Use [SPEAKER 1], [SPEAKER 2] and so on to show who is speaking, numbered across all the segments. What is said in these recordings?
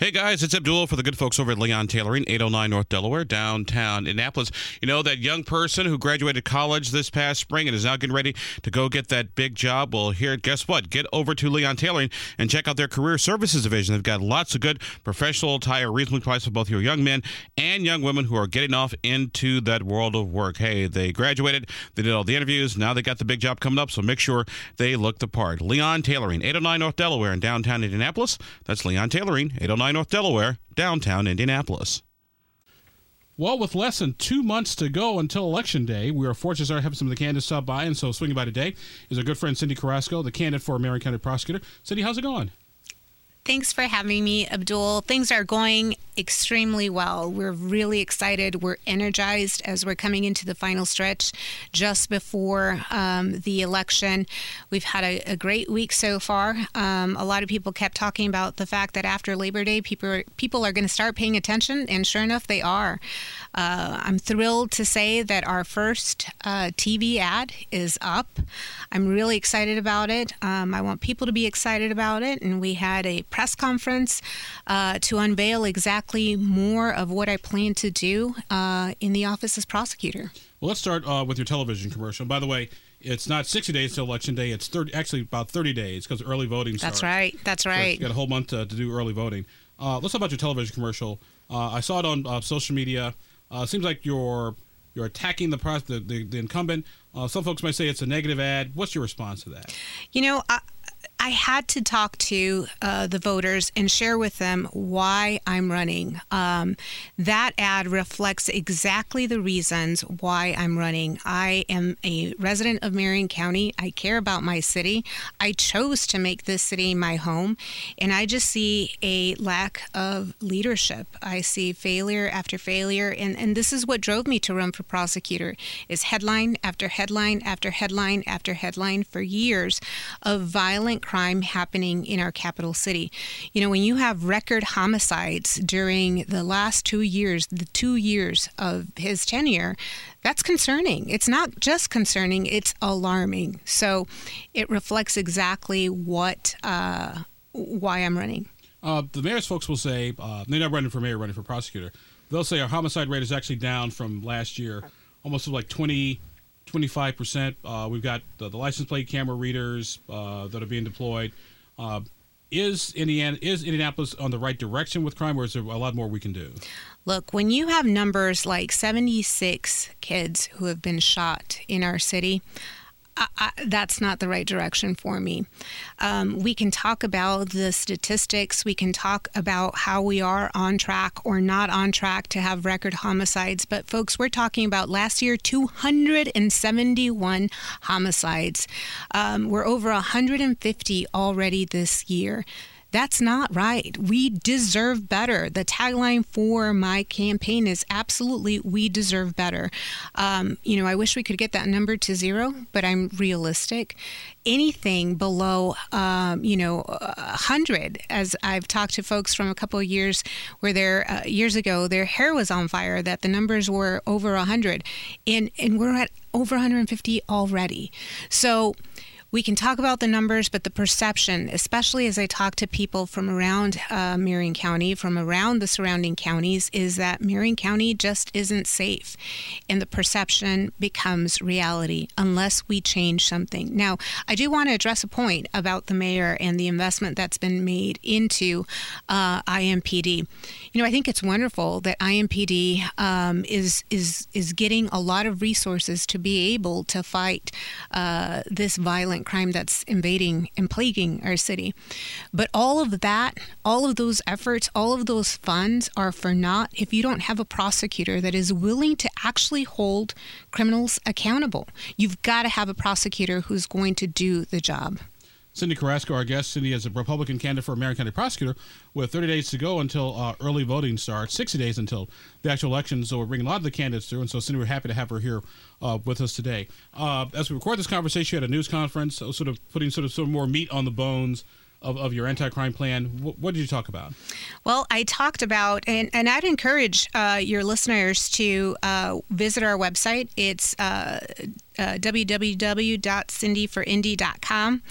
[SPEAKER 1] Hey guys, it's Abdul for the good folks over at Leon Tailoring, 809 North Delaware, downtown Indianapolis. You know that young person who graduated college this past spring and is now getting ready to go get that big job? Well, here, guess what? Get over to Leon Tailoring and check out their career services division. They've got lots of good professional attire, reasonably priced for both your young men and young women who are getting off into that world of work. Hey, they graduated, they did all the interviews, now they got the big job coming up, so make sure they look the part. Leon Tailoring, 809 North Delaware in downtown Indianapolis. That's Leon Tailoring, 809 North Delaware, downtown Indianapolis.
[SPEAKER 2] Well, with less than two months to go until Election Day, we are fortunate to have some of the candidates stop by, and so swinging by today is our good friend Cyndi Carrasco, the candidate for Marion County Prosecutor. Cyndi, how's it going?
[SPEAKER 3] Thanks for having me, Abdul. Things are going extremely well. We're really excited. We're energized as we're coming into the final stretch just before um, the election. We've had a, a great week so far. Um, a lot of people kept talking about the fact that after Labor Day, people are, people are going to start paying attention, and sure enough, they are. Uh, I'm thrilled to say that our first uh, TV ad is up. I'm really excited about it. Um, I want people to be excited about it, and we had a press conference uh, to unveil exactly more of what I plan to do uh, in the office as prosecutor.
[SPEAKER 2] Well, let's start uh, with your television commercial. By the way, it's not 60 days to election day. It's 30, actually about 30 days because early voting starts.
[SPEAKER 3] That's right. That's right.
[SPEAKER 2] So you got a whole month to, to do early voting. Uh, let's talk about your television commercial. Uh, I saw it on uh, social media. Uh, seems like you're you're attacking the, the, the, the incumbent. Uh, some folks might say it's a negative ad. What's your response to that?
[SPEAKER 3] You know, I, I had to talk to uh, the voters and share with them why I'm running. Um, that ad reflects exactly the reasons why I'm running. I am a resident of Marion County. I care about my city. I chose to make this city my home, and I just see a lack of leadership. I see failure after failure, and, and this is what drove me to run for prosecutor: is headline after headline after headline after headline for years of violent crime happening in our capital city. You know, when you have record homicides during the last two years, the two years of his tenure, that's concerning. It's not just concerning, it's alarming. So it reflects exactly what, uh, why I'm running.
[SPEAKER 2] Uh, the mayor's folks will say, uh, they're not running for mayor, running for prosecutor. They'll say our homicide rate is actually down from last year, almost to like 20 25 percent. Uh, we've got the, the, license plate camera readers uh, that are being deployed. Uh, is Indiana is Indianapolis on the right direction with crime, or is there a lot more we can do?
[SPEAKER 3] Look, when you have numbers like 76 kids who have been shot in our city, I, I, that's not the right direction for me. Um, we can talk about the statistics. We can talk about how we are on track or not on track to have record homicides. But, folks, we're talking about last year 271 homicides. Um, we're over 150 already this year. That's not right. We deserve better. The tagline for my campaign is absolutely, we deserve better. Um, you know, I wish we could get that number to zero, but I'm realistic. Anything below, um, you know, 100, as I've talked to folks from a couple of years where their uh, years ago their hair was on fire, that the numbers were over 100, and and we're at over 150 already. So we can talk about the numbers, but the perception, especially as I talk to people from around uh, Marion County, from around the surrounding counties, is that Marion County just isn't safe. And the perception becomes reality unless we change something. Now, I do want to address a point about the mayor and the investment that's been made into uh, IMPD. You know, I think it's wonderful that IMPD um, is, is, is getting a lot of resources to be able to fight uh, this violent violent crime that's invading and plaguing our city. But all of that, all of those efforts, all of those funds are for naught if you don't have a prosecutor that is willing to actually hold criminals accountable. You've got to have a prosecutor who's going to do the job.
[SPEAKER 2] Cyndi Carrasco, our guest. Cyndi is a Republican candidate for Marion County Prosecutor with 30 days to go until uh, early voting starts, 60 days until the actual election. So we're bringing a lot of the candidates through. And so, Cyndi, we're happy to have her here uh, with us today. Uh, as we record this conversation, had a news conference, uh, sort of putting sort of, of more meat on the bones of, of your anti-crime plan. What, what, did you talk about?
[SPEAKER 3] Well, I talked about, and, and I'd encourage uh, your listeners to uh, visit our website. It's uh, uh, www.cyndiforindy.com.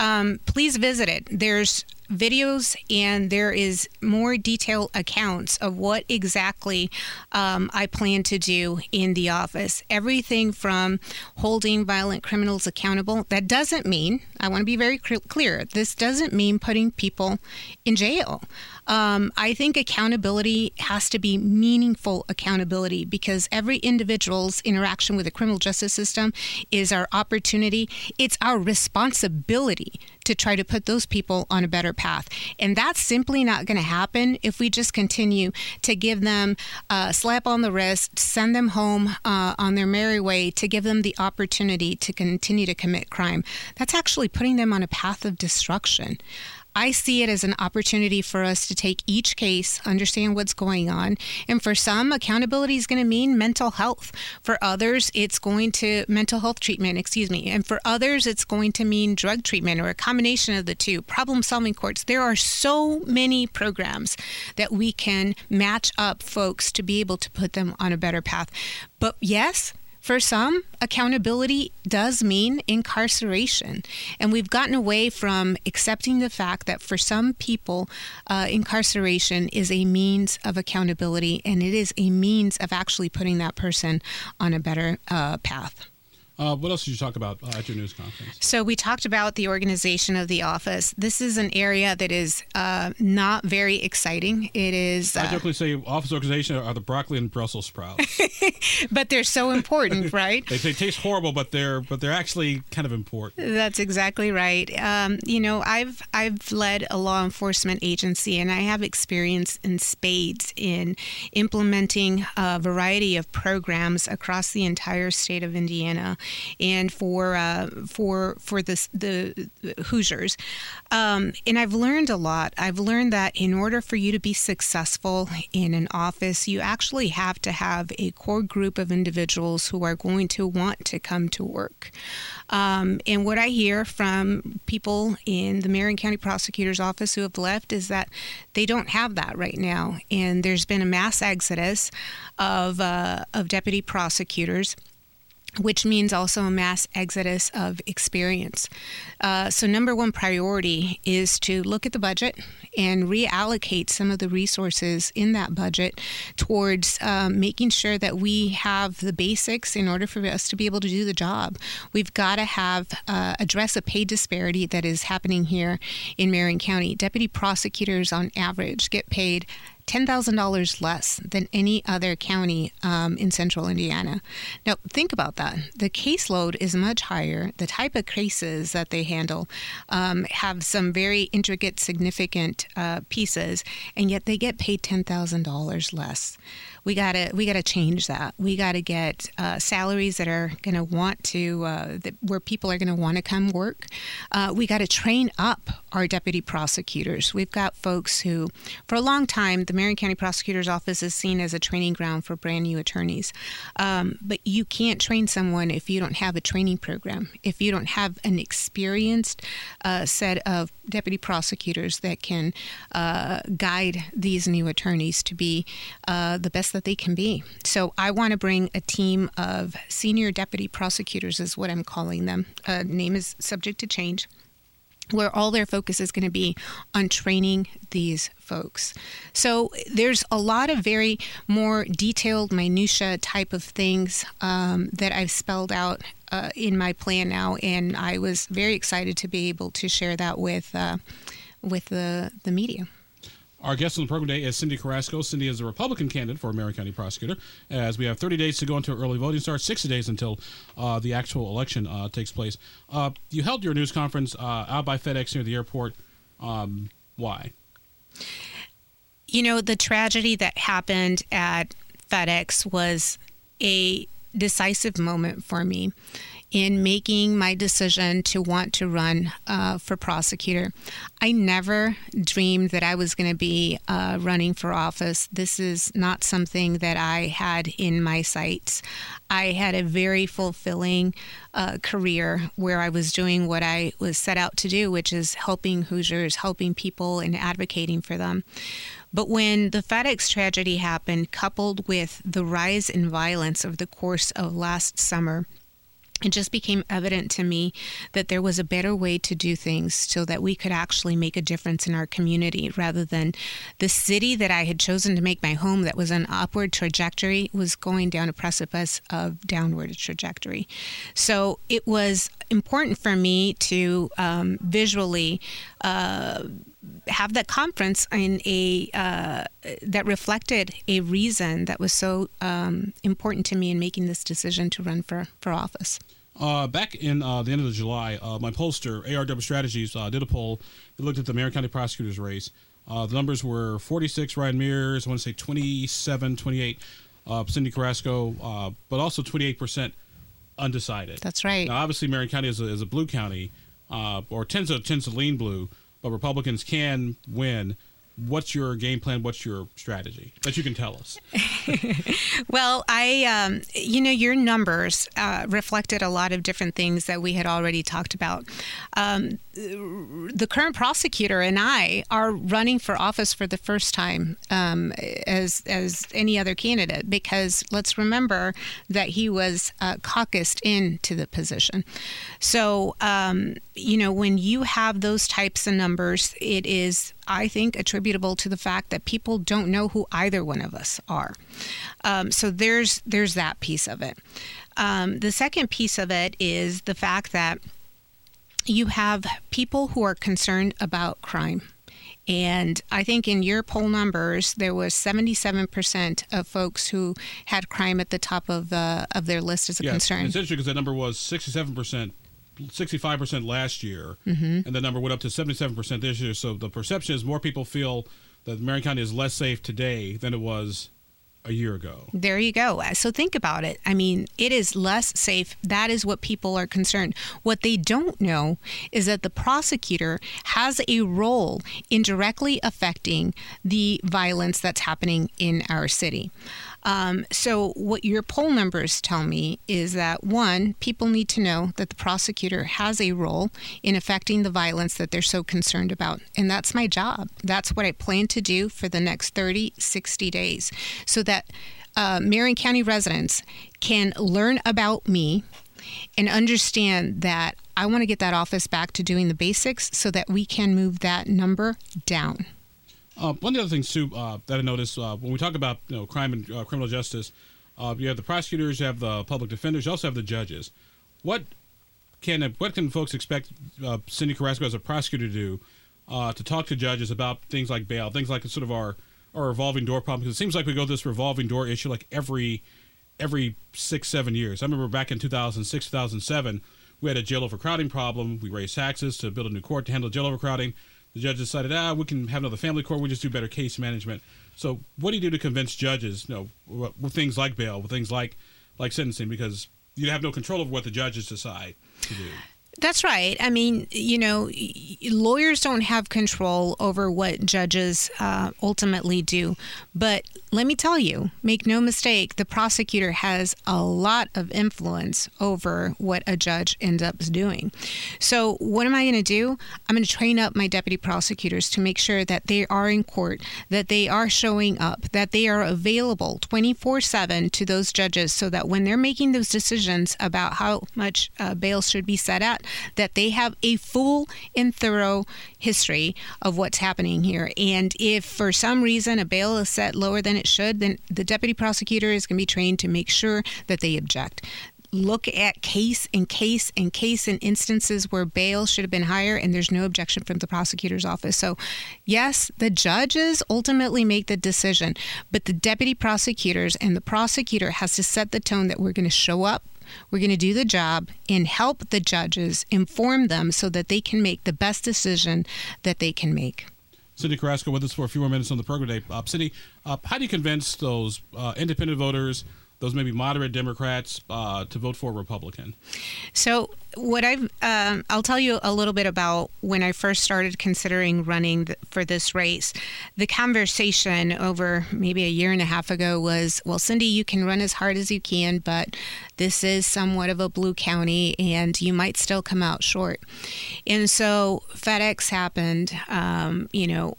[SPEAKER 3] Um, please visit it. There's videos and there is more detailed accounts of what exactly um, I plan to do in the office. Everything from holding violent criminals accountable. That doesn't mean, I want to be very clear, this doesn't mean putting people in jail. Um, I think accountability has to be meaningful accountability because every individual's interaction with the criminal justice system is our opportunity. It's our responsibility to try to put those people on a better path. And that's simply not going to happen if we just continue to give them a slap on the wrist, send them home uh, on their merry way, to give them the opportunity to continue to commit crime. That's actually putting them on a path of destruction. I see it as an opportunity for us to take each case, understand what's going on. And for some, accountability is going to mean mental health. For others, it's going to mental health treatment, excuse me. And for others, it's going to mean drug treatment or a combination of the two, problem solving courts. There are so many programs that we can match up folks to be able to put them on a better path. But yes, for some, accountability does mean incarceration. And we've gotten away from accepting the fact that for some people, uh, incarceration is a means of accountability and it is a means of actually putting that person on a better uh, path.
[SPEAKER 2] Uh, what else did you talk about uh, at your news conference?
[SPEAKER 3] So we talked about the organization of the office. This is an area that is uh, not very exciting. It is.
[SPEAKER 2] I uh, say office organization are the broccoli and Brussels sprouts,
[SPEAKER 3] but they're so important, right?
[SPEAKER 2] they, they, taste horrible, but they're but they're actually kind of important.
[SPEAKER 3] That's exactly right. Um, you know, I've I've led a law enforcement agency, and I have experience in spades in implementing a variety of programs across the entire state of Indiana and for uh, for for the the Hoosiers. Um, and I've learned a lot. I've learned that in order for you to be successful in an office, you actually have to have a core group of individuals who are going to want to come to work. Um, and what I hear from people in the Marion County Prosecutor's Office who have left is that they don't have that right now. And there's been a mass exodus of, uh, of deputy prosecutors which means also a mass exodus of experience. Uh, so, number one priority is to look at the budget and reallocate some of the resources in that budget towards um, making sure that we have the basics in order for us to be able to do the job. We've got to have uh, address a pay disparity that is happening here in Marion County. Deputy prosecutors, on average, get paid $10,000 less than any other county um, in central Indiana. Now, think about that. The caseload is much higher. The type of cases that they handle um, have some very intricate, significant uh, pieces, and yet they get paid $10,000 less we gotta we gotta change that. We gotta get uh, salaries that are gonna want to uh, that, where people are gonna want to come work. Uh, we gotta train up our deputy prosecutors. We've got folks who, for a long time, the Marion County Prosecutor's Office is seen as a training ground for brand new attorneys. Um, but you can't train someone if you don't have a training program. If you don't have an experienced uh, set of deputy prosecutors that can uh, guide these new attorneys to be uh, the best that they can be. So I want to bring a team of senior deputy prosecutors, is what I'm calling them. Uh, name is subject to change where all their focus is going to be on training these folks. So there's a lot of very more detailed, minutia type of things um, that I've spelled out uh, in my plan now, and I was very excited to be able to share that with uh, with the the media.
[SPEAKER 2] Our guest on the program today is Cyndi Carrasco. Cyndi is a Republican candidate for Marion County prosecutor. As we have 30 days to go until early voting starts, 60 days until uh, the actual election uh, takes place. Uh, you held your news conference uh, out by FedEx near the airport. Um, why?
[SPEAKER 3] You know, the tragedy that happened at FedEx was a decisive moment for me in making my decision to want to run uh, for prosecutor. I never dreamed that I was going to be uh, running for office. This is not something that I had in my sights. I had a very fulfilling uh, career where I was doing what I was set out to do, which is helping Hoosiers, helping people, and advocating for them. But when the FedEx tragedy happened, coupled with the rise in violence over the course of last summer, it just became evident to me that there was a better way to do things so that we could actually make a difference in our community rather than the city that I had chosen to make my home that was an upward trajectory was going down a precipice of downward trajectory. So it was important for me to um, visually uh, have that conference in a uh, that reflected a reason that was so um, important to me in making this decision to run for for office.
[SPEAKER 2] Uh, back in uh, the end of July, uh, my pollster, ARW Strategies, uh, did a poll that looked at the Marion County prosecutor's race. Uh, the numbers were 46 Ryan Mears, I want to say 27, 28 Cyndi Carrasco, but also 28% undecided.
[SPEAKER 3] That's right.
[SPEAKER 2] Now, obviously, Marion County is a, is a blue county, or tends to, tends to lean blue but Republicans can win. What's your game plan? What's your strategy that you can tell us?
[SPEAKER 3] well, I, um, you know, your numbers uh, reflected a lot of different things that we had already talked about. Um, the current prosecutor and I are running for office for the first time um, as as any other candidate because let's remember that he was uh, caucused into the position. So um, you know when you have those types of numbers, it is I think attributable to the fact that people don't know who either one of us are. Um, so there's there's that piece of it. Um, the second piece of it is the fact that you have people who are concerned about crime. And I think in your poll numbers, there was 77% of folks who had crime at the top of uh, of their list as a
[SPEAKER 2] yeah,
[SPEAKER 3] concern.
[SPEAKER 2] It's interesting because that number was 67%, 65% last year, mm-hmm. and the number went up to 77% this year. So the perception is more people feel that Marion County is less safe today than it was a year ago.
[SPEAKER 3] There you go. So think about it. I mean, it is less safe. That is what people are concerned. What they don't know is that the prosecutor has a role in directly affecting the violence that's happening in our city. Um, so, what your poll numbers tell me is that one, people need to know that the prosecutor has a role in affecting the violence that they're so concerned about. And that's my job. That's what I plan to do for the next 30, 60 days so that uh, Marion County residents can learn about me and understand that I want to get that office back to doing the basics so that we can move that number down.
[SPEAKER 2] Uh, one of the other things too uh, that I noticed uh, when we talk about you know crime and uh, criminal justice, uh, you have the prosecutors, you have the public defenders, you also have the judges. What can what can folks expect uh, Cyndi Carrasco as a prosecutor to do to talk to judges about things like bail, things like sort of our our revolving door problem? Because it seems like we go this revolving door issue like every every six seven years. I remember back in 2006 2007 we had a jail overcrowding problem. We raised taxes to build a new court to handle jail overcrowding the judge decided, ah, we can have another family court. We just do better case management. So, what do you do to convince judges, you know, with things like bail, with things like like sentencing, because you have no control over what the judges decide to do.
[SPEAKER 3] That's right. I mean, you know, lawyers don't have control over what judges uh, ultimately do. But let me tell you, make no mistake, the prosecutor has a lot of influence over what a judge ends up doing. So, what am I going to do? I'm going to train up my deputy prosecutors to make sure that they are in court, that they are showing up, that they are available 24 7 to those judges so that when they're making those decisions about how much uh, bail should be set at, that they have a full and thorough history of what's happening here. And if for some reason a bail is set lower than it should, then the deputy prosecutor is going to be trained to make sure that they object look at case and case and case and instances where bail should have been higher and there's no objection from the prosecutor's office. So, yes, the judges ultimately make the decision, but the deputy prosecutors and the prosecutor has to set the tone that we're going to show up we're going to do the job and help the judges inform them so that they can make the best decision that they can make.
[SPEAKER 2] Cyndi Carrasco with us for a few more minutes on the program today. Uh, Cyndi, uh, how do you convince those uh, independent voters those maybe moderate Democrats uh, to vote for a Republican?
[SPEAKER 3] So, what I've um, I'll tell you a little bit about when I first started considering running th- for this race. The conversation over maybe a year and a half ago was, well, Cyndi, you can run as hard as you can, but this is somewhat of a blue county, and you might still come out short. And so FedEx happened. Um, you know,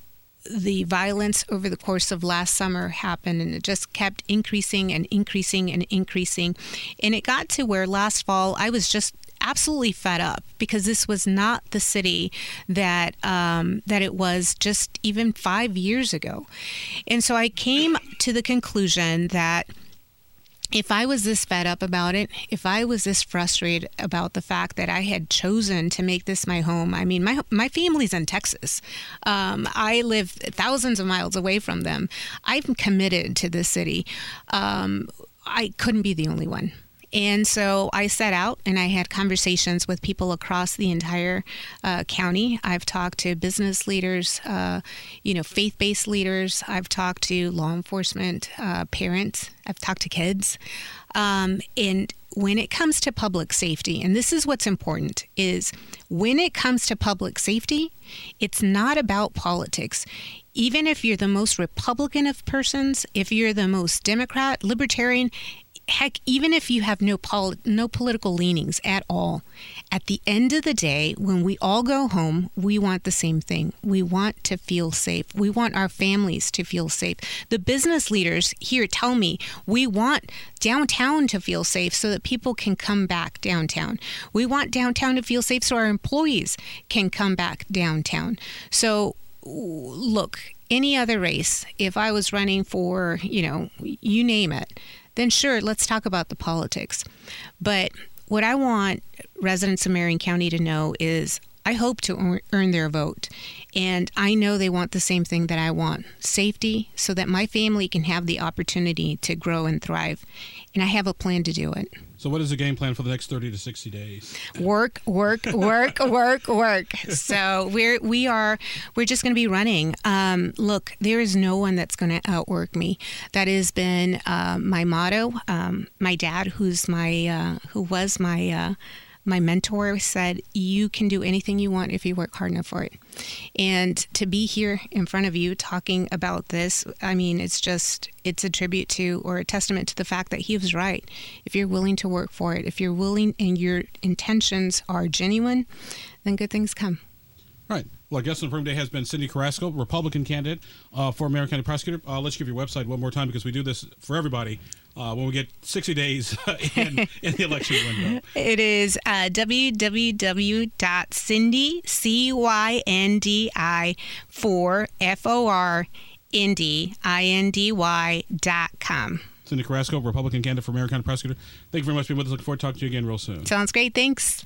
[SPEAKER 3] the violence over the course of last summer happened and it just kept increasing and increasing and increasing. And it got to where last fall i was just absolutely fed up because this was not the city that um, that it was just even five years ago, and so I came to the conclusion that if I was this fed up about it, if I was this frustrated about the fact that I had chosen to make this my home, I mean, my my family's in Texas. Um, I live thousands of miles away from them. I'm committed to this city. Um, I couldn't be the only one. And so I set out and I had conversations with people across the entire uh, county. I've talked to business leaders, uh, you know, faith based leaders. I've talked to law enforcement, uh, parents. I've talked to kids. Um, and when it comes to public safety, and this is what's important, is when it comes to public safety, it's not about politics even if you're the most Republican of persons, if you're the most Democrat, Libertarian, heck, even if you have no pol- no political leanings at all, at the end of the day, when we all go home, we want the same thing. We want to feel safe. We want our families to feel safe. The business leaders here tell me we want downtown to feel safe so that people can come back downtown. We want downtown to feel safe so our employees can come back downtown. So look, any other race, if I was running for, you know, you name it, then sure, let's talk about the politics. But what I want residents of Marion County to know is I hope to earn their vote. And I know they want the same thing that I want safety so that my family can have the opportunity to grow and thrive. And I have a plan to do it.
[SPEAKER 2] So, what is the game plan for the next thirty to sixty days?
[SPEAKER 3] Work, work, work, work, work. So we're we are we're just going to be running. Um, look, there is no one that's going to outwork me. That has been uh, my motto. Um, my dad, who's my uh, who was my uh, my mentor said, You can do anything you want if you work hard enough for it. And to be here in front of you talking about this, I mean, it's just, it's a tribute to or a testament to the fact that he was right. If you're willing to work for it, if you're willing and your intentions are genuine, then good things come.
[SPEAKER 2] Right. Well, our guest on the program today has been Cyndi Carrasco, Republican candidate uh, for Marion County Prosecutor. Uh, let's give your website one more time because we do this for everybody uh, when we get 60 days in, in, the election window.
[SPEAKER 3] It is uh, www.cyndi, C-Y-N-D-I, for F-O-R, Indy, I-N-D-Y, dot com.
[SPEAKER 2] Cyndi Carrasco, Republican candidate for County Prosecutor. Thank you very much for being with us. Looking forward to talking to you again real soon.
[SPEAKER 3] Sounds great. Thanks.